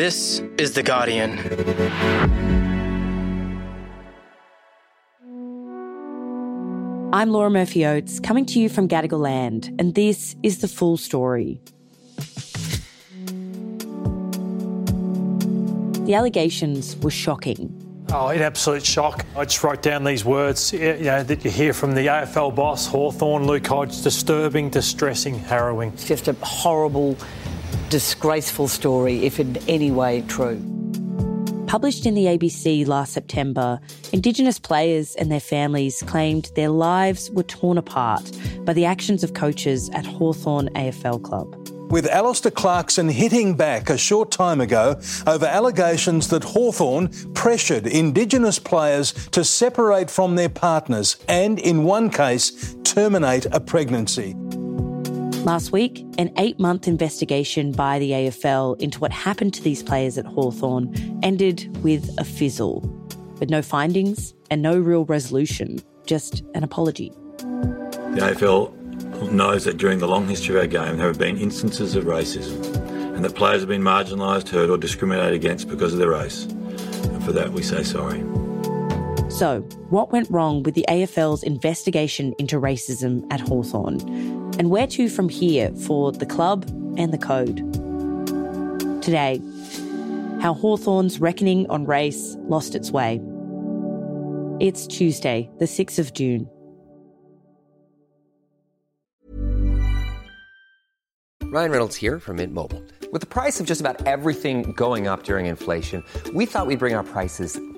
This is The Guardian. I'm Laura Murphy Oates, coming to you from Gadigal Land, and this is the full story. The allegations were shocking. Oh, an absolute shock. I just wrote down these words you know, that you hear from the AFL boss, Hawthorn, Luke Hodge disturbing, distressing, harrowing. It's just a horrible, disgraceful story, if in any way true. Published in the ABC last September, Indigenous players and their families claimed their lives were torn apart by the actions of coaches at Hawthorn AFL Club. With Alastair Clarkson hitting back a short time ago over allegations that Hawthorn pressured Indigenous players to separate from their partners and, in one case, terminate a pregnancy. Last week, an eight month investigation by the AFL into what happened to these players at Hawthorn ended with a fizzle, with no findings and no real resolution, just an apology. The AFL knows that during the long history of our game there have been instances of racism and that players have been marginalised, hurt, or discriminated against because of their race. And for that, we say sorry. So, what went wrong with the AFL's investigation into racism at Hawthorn? And where to from here for the club and the code? Today, how Hawthorn's reckoning on race lost its way. It's Tuesday, the 6th of June. Ryan Reynolds here from Mint Mobile. With the price of just about everything going up during inflation, we thought we'd bring our prices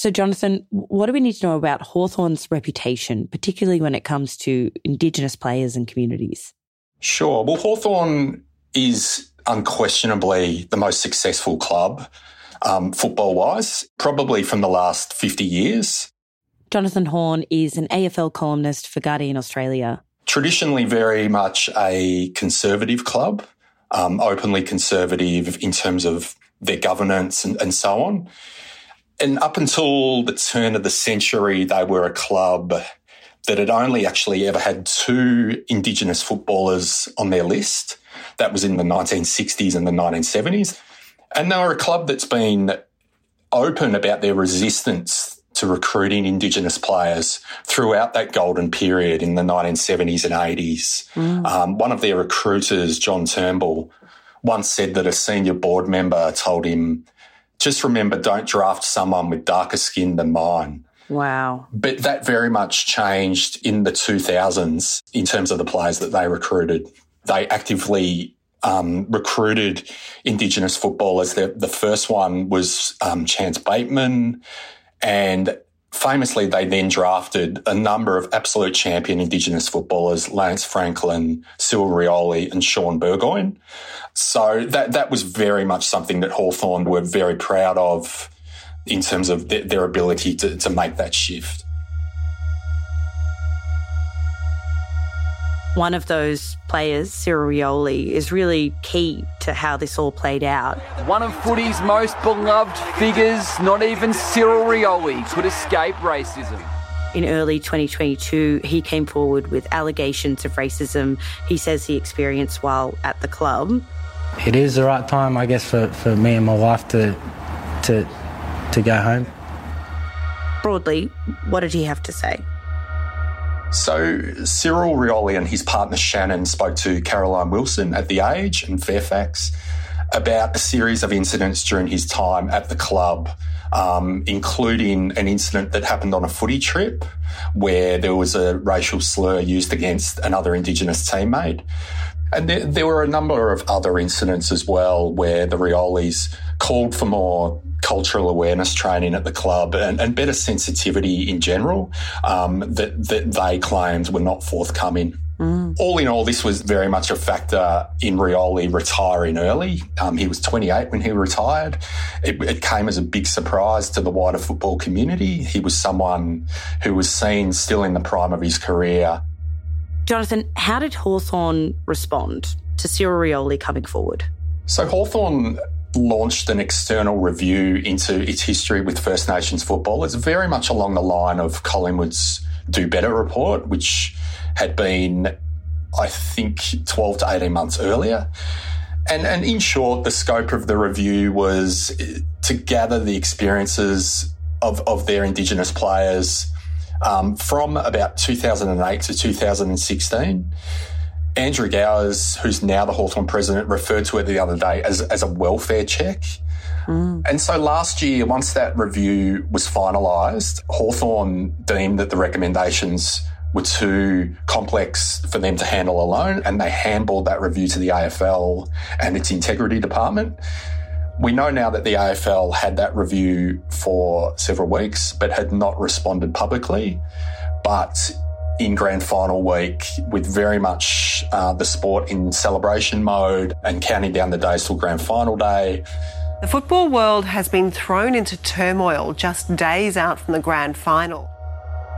So, Jonathan, what do we need to know about Hawthorn's reputation, particularly when it comes to Indigenous players and communities? Sure. Well, Hawthorn is unquestionably the most successful club um, football wise, probably from the last 50 years. Jonathan Horn is an AFL columnist for Guardian Australia. Traditionally, very much a conservative club, um, openly conservative in terms of their governance and, and so on. And up until the turn of the century, they were a club that had only actually ever had two Indigenous footballers on their list. That was in the 1960s and the 1970s. And they were a club that's been open about their resistance to recruiting Indigenous players throughout that golden period in the 1970s and 80s. Mm. Um, one of their recruiters, John Turnbull, once said that a senior board member told him, just remember, don't draft someone with darker skin than mine. Wow. But that very much changed in the 2000s in terms of the players that they recruited. They actively um, recruited Indigenous footballers. The, the first one was um, Chance Bateman. And famously, they then drafted a number of absolute champion Indigenous footballers, Lance Franklin, Cyril Rioli, and Shaun Burgoyne. So that, that was very much something that Hawthorn were very proud of in terms of th- their ability to, to make that shift. One of those players, Cyril Rioli, is really key to how this all played out. One of footy's most beloved figures, not even Cyril Rioli could escape racism. In early 2022, he came forward with allegations of racism he says he experienced while at the club. It is the right time, I guess, for, for me and my wife to, to, to go home. Broadly, what did he have to say? So Cyril Rioli and his partner Shannon spoke to Caroline Wilson at The Age in Fairfax about a series of incidents during his time at the club um, including an incident that happened on a footy trip where there was a racial slur used against another Indigenous teammate. And there, there, were a number of other incidents as well where the Riolis called for more cultural awareness training at the club and, and better sensitivity in general um, that, that they claimed were not forthcoming. Mm. All in all, this was very much a factor in Rioli retiring early. Um, he was 28 when he retired. It, it, came as a big surprise to the wider football community. He was someone who was seen still in the prime of his career. Jonathan, how did Hawthorn respond to Cyril Rioli coming forward? So Hawthorn launched an external review into its history with First Nations football. It's very much along the line of Collingwood's Do Better report, which had been, I think, 12 to 18 months earlier. And, and in short, the scope of the review was to gather the experiences of, of their Indigenous players um, from about 2008 to 2016. Andrew Gowers, who's now the Hawthorn president, referred to it the other day as, as a welfare check. Mm. And so last year, once that review was finalised, Hawthorn deemed that the recommendations were too complex for them to handle alone, and they handballed that review to the AFL and its integrity department. We know now that the AFL had that review for several weeks, but had not responded publicly. But in grand final week, with very much uh, the sport in celebration mode and counting down the days till grand final day, the football world has been thrown into turmoil just days out from the grand final.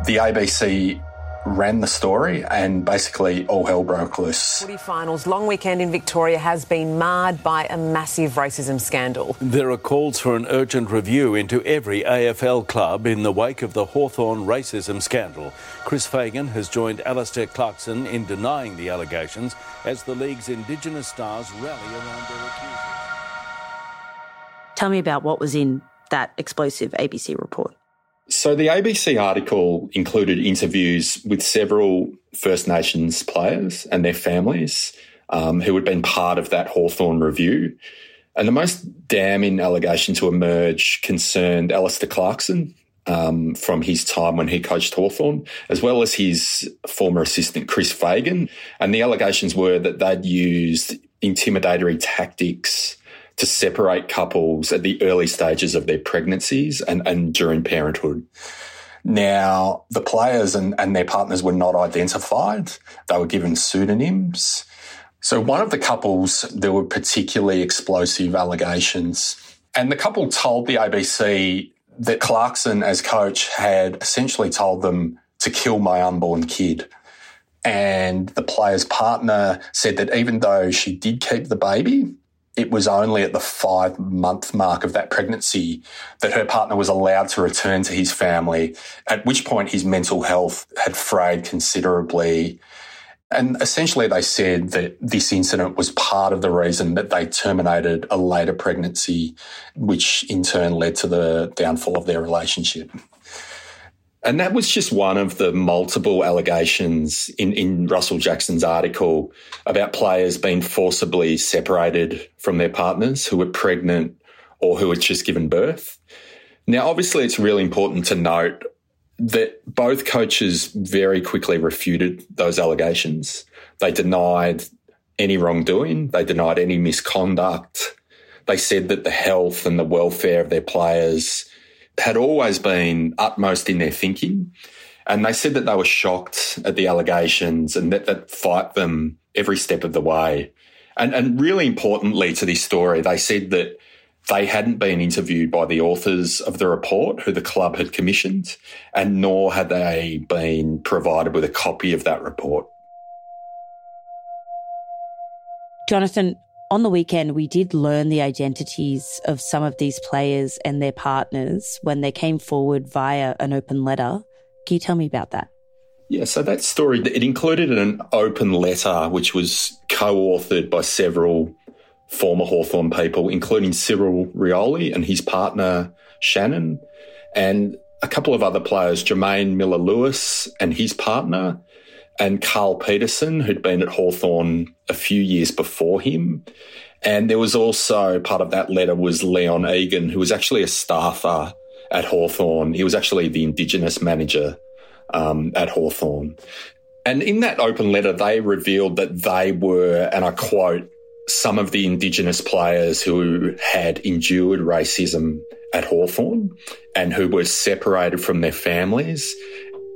The ABC ran the story and basically all hell broke loose. Footy finals long weekend in Victoria has been marred by a massive racism scandal. There are calls for an urgent review into every AFL club in the wake of the Hawthorn racism scandal. Chris Fagan has joined Alastair Clarkson in denying the allegations as the league's Indigenous stars rally around their accusers. Tell me about what was in that explosive ABC report. So the ABC article included interviews with several First Nations players and their families um, who had been part of that Hawthorn review. And the most damning allegation to emerge concerned Alastair Clarkson um, from his time when he coached Hawthorn, as well as his former assistant Chris Fagan. And the allegations were that they'd used intimidatory tactics to separate couples at the early stages of their pregnancies and, and during parenthood. Now, the players and, and their partners were not identified. They were given pseudonyms. So one of the couples, there were particularly explosive allegations. And the couple told the ABC that Clarkson, as coach, had essentially told them to kill my unborn kid. And the player's partner said that even though she did keep the baby, it was only at the five month mark of that pregnancy that her partner was allowed to return to his family, at which point his mental health had frayed considerably. And essentially, they said that this incident was part of the reason that they terminated a later pregnancy, which in turn led to the downfall of their relationship. And that was just one of the multiple allegations in, in Russell Jackson's article about players being forcibly separated from their partners who were pregnant or who had just given birth. Now, obviously, it's really important to note that both coaches very quickly refuted those allegations. They denied any wrongdoing, they denied any misconduct. They said that the health and the welfare of their players had always been utmost in their thinking. And they said that they were shocked at the allegations and that that fight them every step of the way. And, and really importantly to this story, they said that they hadn't been interviewed by the authors of the report who the club had commissioned, and nor had they been provided with a copy of that report. Jonathan, on the weekend, we did learn the identities of some of these players and their partners when they came forward via an open letter. Can you tell me about that? Yeah, so that story, it included an open letter which was co-authored by several former Hawthorn people, including Cyril Rioli and his partner Shannon, and a couple of other players, Jermaine Miller Lewis and his partner, and Carl Peterson, who'd been at Hawthorn a few years before him. And there was also part of that letter was Leon Egan, who was actually a staffer at Hawthorn. He was actually the Indigenous manager um, at Hawthorn. And in that open letter, they revealed that they were, and I quote, some of the Indigenous players who had endured racism at Hawthorn and who were separated from their families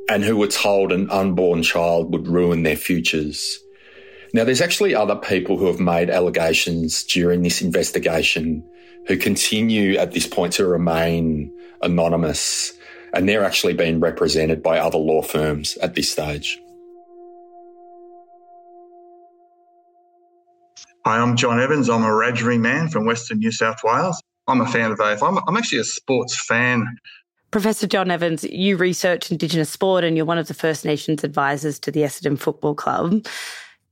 and who were told an unborn child would ruin their futures. Now, there's actually other people who have made allegations during this investigation who continue at this point to remain anonymous, and they're actually being represented by other law firms at this stage. Hi, I'm John Evans. I'm a Wiradjuri man from Western New South Wales. I'm a fan of AFL. I'm, I'm actually a sports fan. Professor John Evans, you research Indigenous sport and you're one of the First Nations advisors to the Essendon Football Club.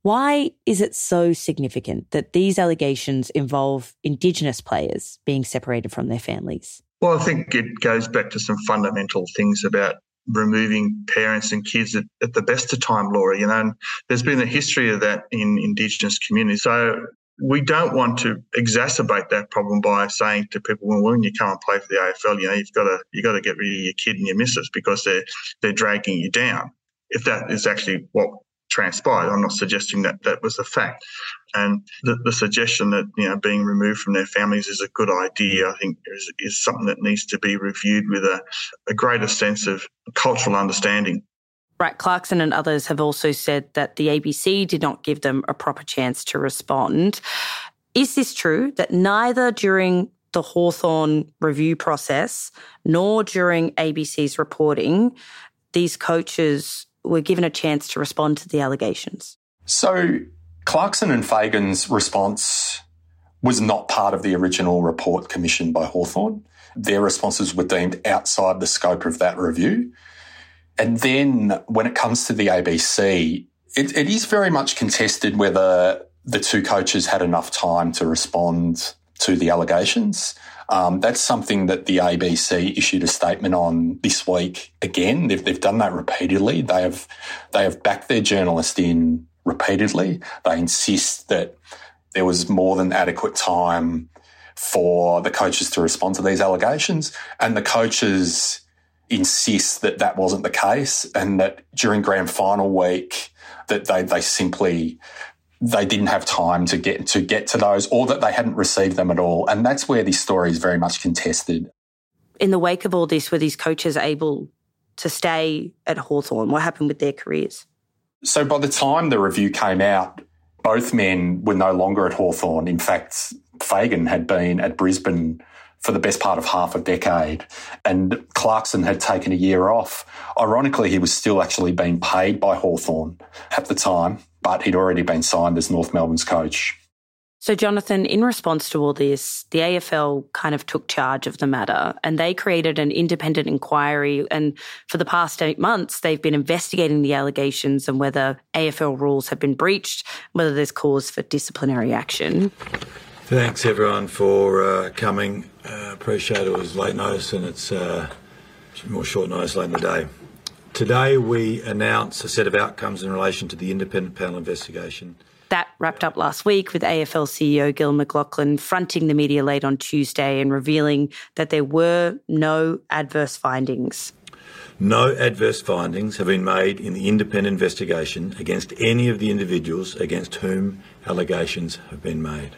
Why is it so significant that these allegations involve Indigenous players being separated from their families? Well, I think it goes back to some fundamental things about removing parents and kids at, at, the best of time, Laura. You know, and there's been a history of that in Indigenous communities. So we don't want to exacerbate that problem by saying to people, well, when you come and play for the AFL, you know, you've got to you got to get rid of your kid and your missus because they're they're dragging you down. If that is actually what transpired. I'm not suggesting that that was the fact. And the, the, suggestion that you know being removed from their families is a good idea, I think, is, is something that needs to be reviewed with a, a greater sense of cultural understanding. Brett Clarkson and others have also said that the ABC did not give them a proper chance to respond. Is this true that neither during the Hawthorn review process nor during ABC's reporting, these coaches were given a chance to respond to the allegations? So, Clarkson and Fagan's response was not part of the original report commissioned by Hawthorn. Their responses were deemed outside the scope of that review. And then when it comes to the ABC, it, it is very much contested whether the two coaches had enough time to respond to the allegations. Um, that's something that the ABC issued a statement on this week. Again, they've, they've done that repeatedly. They have they have backed their journalist in repeatedly. They insist that there was more than adequate time for the coaches to respond to these allegations, and the coaches insist that that wasn't the case, and that during grand final week that they they simply they didn't have time to get to get to those or that they hadn't received them at all. And that's where this story is very much contested. In the wake of all this, were these coaches able to stay at Hawthorn? What happened with their careers? So by the time the review came out, both men were no longer at Hawthorn. In fact, Fagan had been at Brisbane for the best part of half a decade, and Clarkson had taken a year off. Ironically, he was still actually being paid by Hawthorn at the time but he'd already been signed as North Melbourne's coach. So, Jonathan, in response to all this, the AFL kind of took charge of the matter and they created an independent inquiry. And for the past eight months, they've been investigating the allegations and whether AFL rules have been breached, whether there's cause for disciplinary action. Thanks, everyone, for uh, coming. Uh, appreciate it was late notice and it's uh, more short notice late in the day. Today, we announce a set of outcomes in relation to the independent panel investigation. That wrapped up last week with AFL CEO Gil McLachlan fronting the media late on Tuesday and revealing that there were no adverse findings. No adverse findings have been made in the independent investigation against any of the individuals against whom allegations have been made.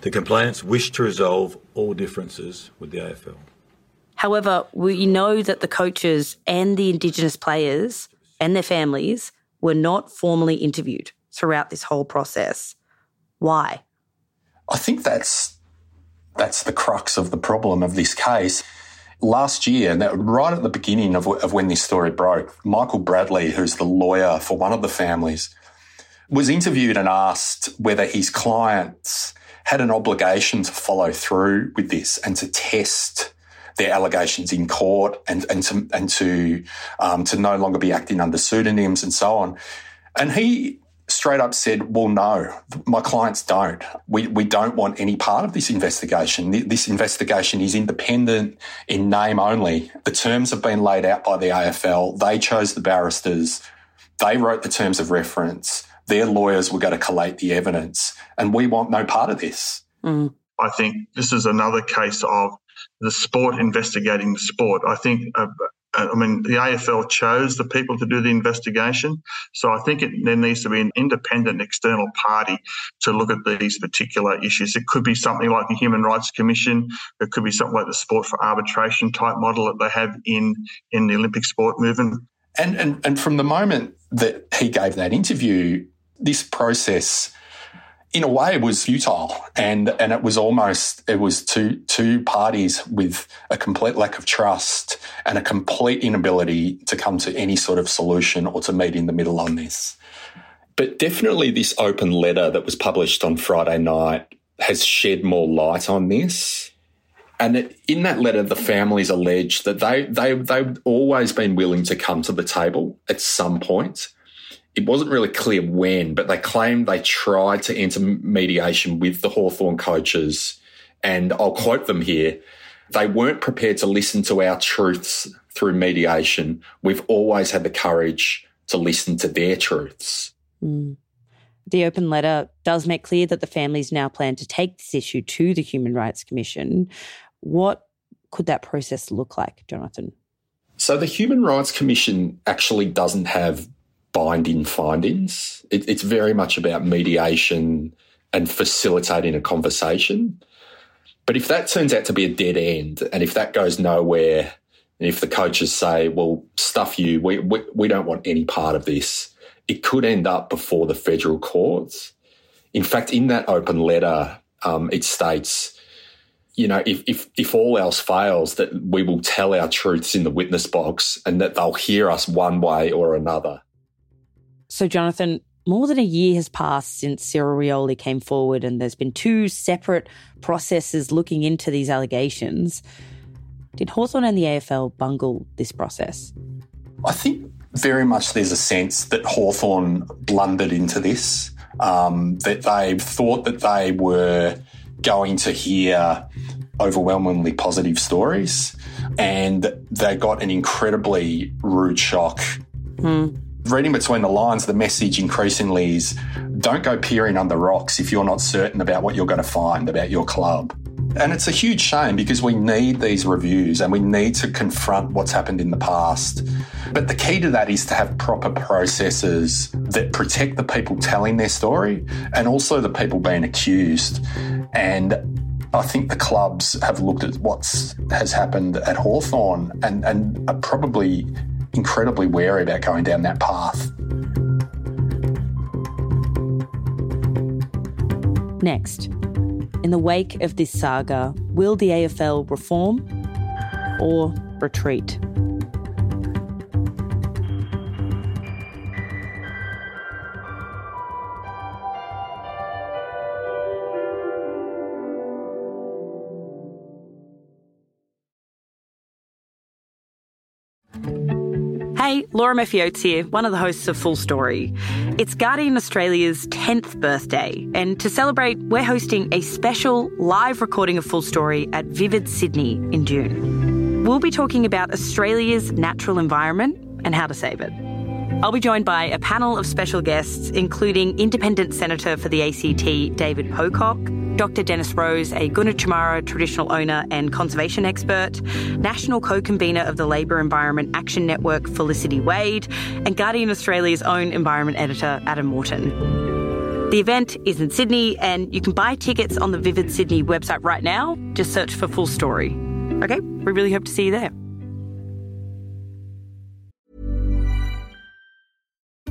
The complainants wish to resolve all differences with the AFL. However, we know that the coaches and the Indigenous players and their families were not formally interviewed throughout this whole process. Why? I think that's that's the crux of the problem of this case. Last year, right at the beginning of, of when this story broke, Michael Bradley, who's the lawyer for one of the families, was interviewed and asked whether his clients had an obligation to follow through with this and to test their allegations in court and, and to, and to, um, to no longer be acting under pseudonyms and so on. And he straight up said, well, no, my clients don't. We, we don't want any part of this investigation. This investigation is independent in name only. The terms have been laid out by the AFL. They chose the barristers. They wrote the terms of reference. Their lawyers were going to collate the evidence and we want no part of this. Mm. I think this is another case of the sport investigating the sport. I think uh, I mean, the AFL chose the people to do the investigation. So I think it, there needs to be an independent external party to look at these particular issues. It could be something like the Human Rights Commission. It could be something like the sport for arbitration type model that they have in, in the Olympic sport movement. And, and, and from the moment that he gave that interview, this process in a way it was futile and and it was almost it was two two parties with a complete lack of trust and a complete inability to come to any sort of solution or to meet in the middle on this. But definitely this open letter that was published on Friday night has shed more light on this. And in that letter the families allege that they they they've always been willing to come to the table at some point it wasn't really clear when, but they claimed they tried to enter mediation with the Hawthorn coaches. And I'll quote them here. They weren't prepared to listen to our truths through mediation. We've always had the courage to listen to their truths. Mm. The open letter does make clear that the families now plan to take this issue to the Human Rights Commission. What could that process look like, Jonathan? So, the Human Rights Commission actually doesn't have binding findings. It, it's very much about mediation and facilitating a conversation. But if that turns out to be a dead end, and if that goes nowhere, and if the coaches say, well, stuff you, we, we, we don't want any part of this, it could end up before the federal courts. In fact, in that open letter, um, it states, you know, if, if, if all else fails, that we will tell our truths in the witness box and that they'll hear us one way or another. So, Jonathan, more than a year has passed since Cyril Rioli came forward, and there's been two separate processes looking into these allegations. Did Hawthorn and the AFL bungle this process? I think very much there's a sense that Hawthorn blundered into this, um, that they thought that they were going to hear overwhelmingly positive stories, and they got an incredibly rude shock. Hmm reading between the lines, the message increasingly is don't go peering under rocks if you're not certain about what you're going to find about your club. And it's a huge shame because we need these reviews and we need to confront what's happened in the past. But the key to that is to have proper processes that protect the people telling their story and also the people being accused. And I think the clubs have looked at what has happened at Hawthorn and, and are probably incredibly wary about going down that path. Next, in the wake of this saga, will the AFL reform or retreat? Hey, Laura here, one of the hosts of Full Story. It's Guardian Australia's 10th birthday, and to celebrate, we're hosting a special live recording of Full Story at Vivid Sydney in June. We'll be talking about Australia's natural environment and how to save it. I'll be joined by a panel of special guests, including Independent Senator for the ACT David Pocock, Dr. Dennis Rose, a Gunditjmara traditional owner and conservation expert, national co convenor of the Labour Environment Action Network, Felicity Wade, and Guardian Australia's own environment editor, Adam Morton. The event is in Sydney, and you can buy tickets on the Vivid Sydney website right now. Just search for Full Story. Okay, we really hope to see you there.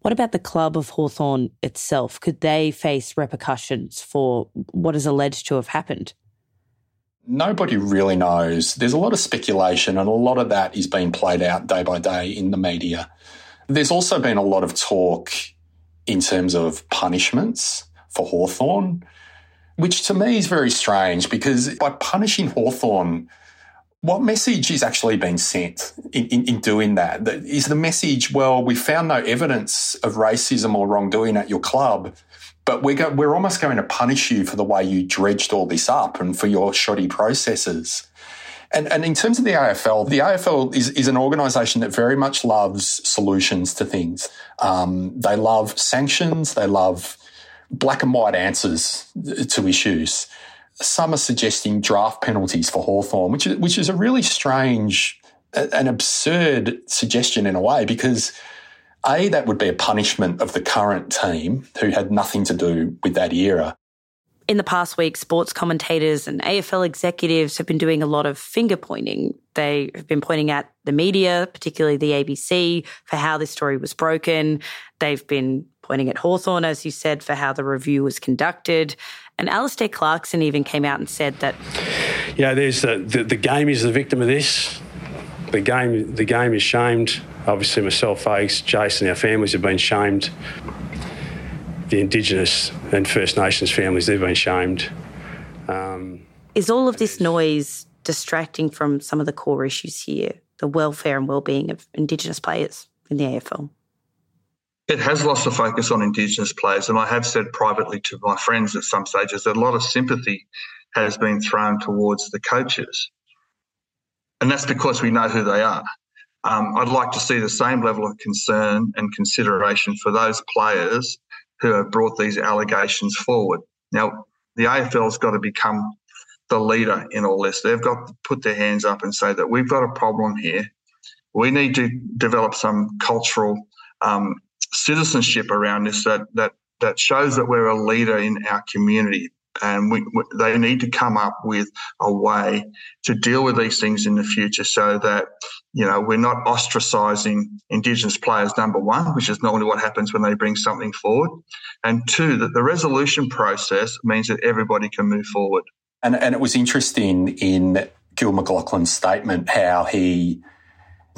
What about the club of Hawthorn itself? Could they face repercussions for what is alleged to have happened? Nobody really knows. There's a lot of speculation, and a lot of that is being played out day by day in the media. There's also been a lot of talk in terms of punishments for Hawthorn, which to me is very strange because by punishing Hawthorn, what message is actually being sent in, in, in doing that? Is the message, well, we found no evidence of racism or wrongdoing at your club, but we're, go- we're almost going to punish you for the way you dredged all this up and for your shoddy processes. And, and in terms of the AFL, the AFL is, is an organisation that very much loves solutions to things. Um, they love sanctions. They love black and white answers to issues. Some are suggesting draft penalties for Hawthorn, which is, which is a really strange an absurd suggestion in a way because a that would be a punishment of the current team who had nothing to do with that era in the past week, sports commentators and AFL executives have been doing a lot of finger pointing. They have been pointing at the media, particularly the ABC, for how this story was broken. They've been pointing at Hawthorn, as you said, for how the review was conducted. And Alastair Clarkson even came out and said that. Yeah, there's the, the, the game is the victim of this. The game, the game is shamed. Obviously, myself, Ace, Jason, our families have been shamed the Indigenous and First Nations families, they've been shamed. Um, Is all of this noise distracting from some of the core issues here, the welfare and well-being of Indigenous players in the AFL? It has lost the focus on Indigenous players, and I have said privately to my friends at some stages that a lot of sympathy has been thrown towards the coaches. And that's because we know who they are. Um, I'd like to see the same level of concern and consideration for those players who have brought these allegations forward. Now, the AFL's got to become the leader in all this. They've got to put their hands up and say that we've got a problem here. We need to develop some cultural um, citizenship around this that that that shows that we're a leader in our community. And we, we, they need to come up with a way to deal with these things in the future so that you know we're not ostracizing indigenous players number one which is normally what happens when they bring something forward. And two that the resolution process means that everybody can move forward. And, and it was interesting in gil McLachlan's statement how he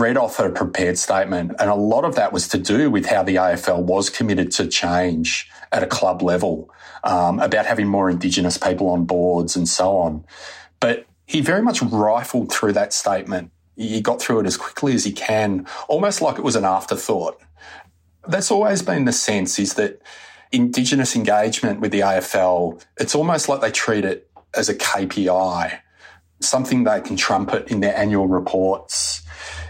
read off a prepared statement and a lot of that was to do with how the afl was committed to change at a club level um, about having more Indigenous people on boards and so on. But he very much rifled through that statement. He got through it as quickly as he can, almost like it was an afterthought. That's always been the sense is that Indigenous engagement with the AFL, it's almost like they treat it as a KPI, something they can trumpet in their annual reports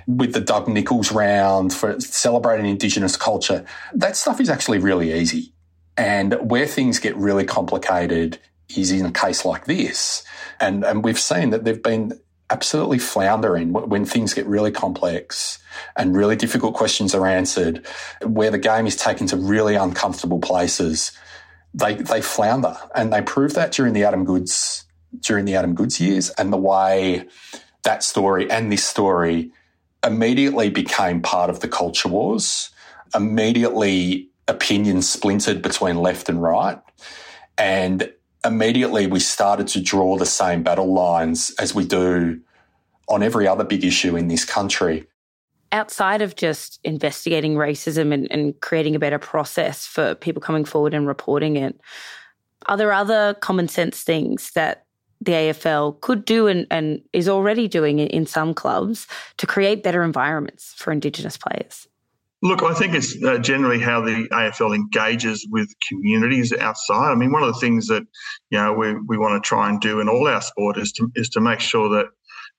with the Doug Nicholls round for celebrating Indigenous culture. That stuff is actually really easy. And where things get really complicated is in a case like this. And, and we've seen that they've been absolutely floundering when things get really complex and really difficult questions are answered, where the game is taken to really uncomfortable places. They, they flounder and they proved that during the Adam Goodes, during the Adam Goodes years and the way that story and this story immediately became part of the culture wars, immediately opinions splintered between left and right. And immediately we started to draw the same battle lines as we do on every other big issue in this country. Outside of just investigating racism and, and creating a better process for people coming forward and reporting it, are there other common sense things that the AFL could do and, and is already doing in some clubs to create better environments for Indigenous players? Look, I think it's uh, generally how the AFL engages with communities outside. I mean, one of the things that you know we, we want to try and do in all our sport is to is to make sure that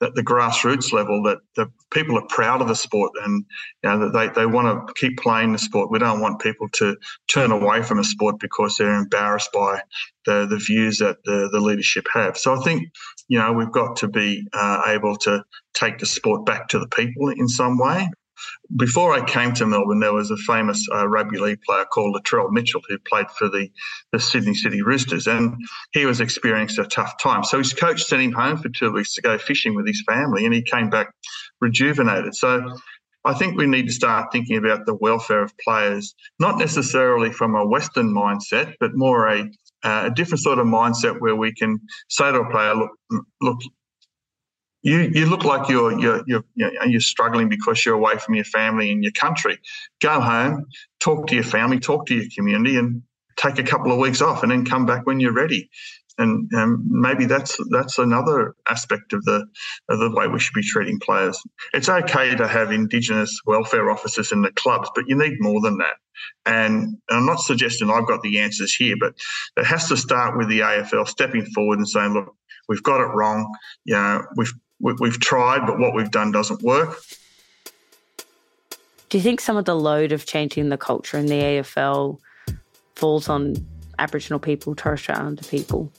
the grassroots level that the people are proud of the sport and you know that they, they want to keep playing the sport. We don't want people to turn away from a sport because they're embarrassed by the the views that the, the leadership have. So I think you know we've got to be uh, able to take the sport back to the people in some way Before I came to Melbourne, there was a famous uh, rugby league player called Latrell Mitchell who played for the, the Sydney City Roosters, and he was experiencing a tough time. So his coach sent him home for two weeks to go fishing with his family, and he came back rejuvenated. So I think we need to start thinking about the welfare of players, not necessarily from a Western mindset, but more a, uh, a different sort of mindset where we can say to a player, look, look, you, you look like you're, you're, you're, you're struggling because you're away from your family and your country. Go home, talk to your family, talk to your community, and take a couple of weeks off and then come back when you're ready and um, maybe that's that's another aspect of the of the way we should be treating players. It's okay to have Indigenous welfare officers in the clubs, but you need more than that. And, and I'm not suggesting I've got the answers here, but it has to start with the AFL stepping forward and saying, "Look, we've got it wrong. You know, we've we've tried, but what we've done doesn't work." Do you think some of the load of changing the culture in the AFL falls on Aboriginal people, Torres Strait Islander people?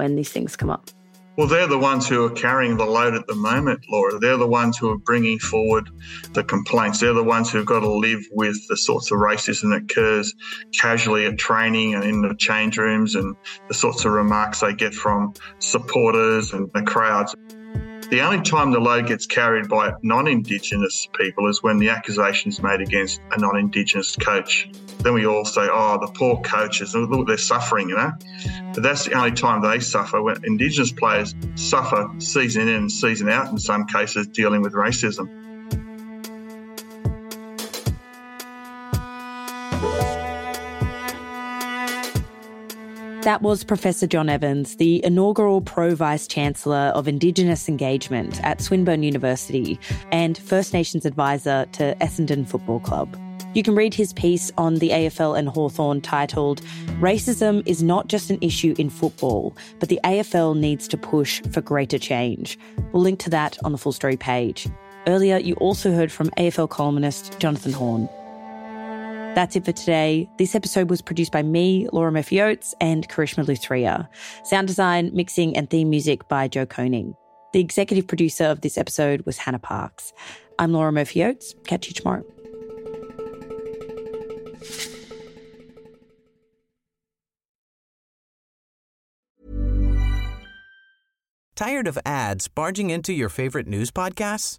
when these things come up? Well, they're the ones who are carrying the load at the moment, Laura. They're the ones who are bringing forward the complaints. They're the ones who've got to live with the sorts of racism that occurs casually at training and in the change rooms and the sorts of remarks they get from supporters and the crowds. The only time the load gets carried by non Indigenous people is when the accusation is made against a non Indigenous coach. Then we all say, oh, the poor coaches, look, they're suffering, you know? But that's the only time they suffer when Indigenous players suffer season in and season out, in some cases, dealing with racism. That was Professor John Evans, the inaugural Pro Vice Chancellor of Indigenous Engagement at Swinburne University and First Nations advisor to Essendon Football Club. You can read his piece on the AFL and Hawthorn titled Racism is not just an issue in football, but the AFL needs to push for greater change. We'll link to that on the full story page. Earlier, you also heard from AFL columnist Jonathan Horn. That's it for today. This episode was produced by me, Laura Murphy Oates, and Karishma Luthria. Sound design, mixing, and theme music by Joe Koning. The executive producer of this episode was Hannah Parks. I'm Laura Murphy Oates. Catch you tomorrow. Tired of ads barging into your favorite news podcasts?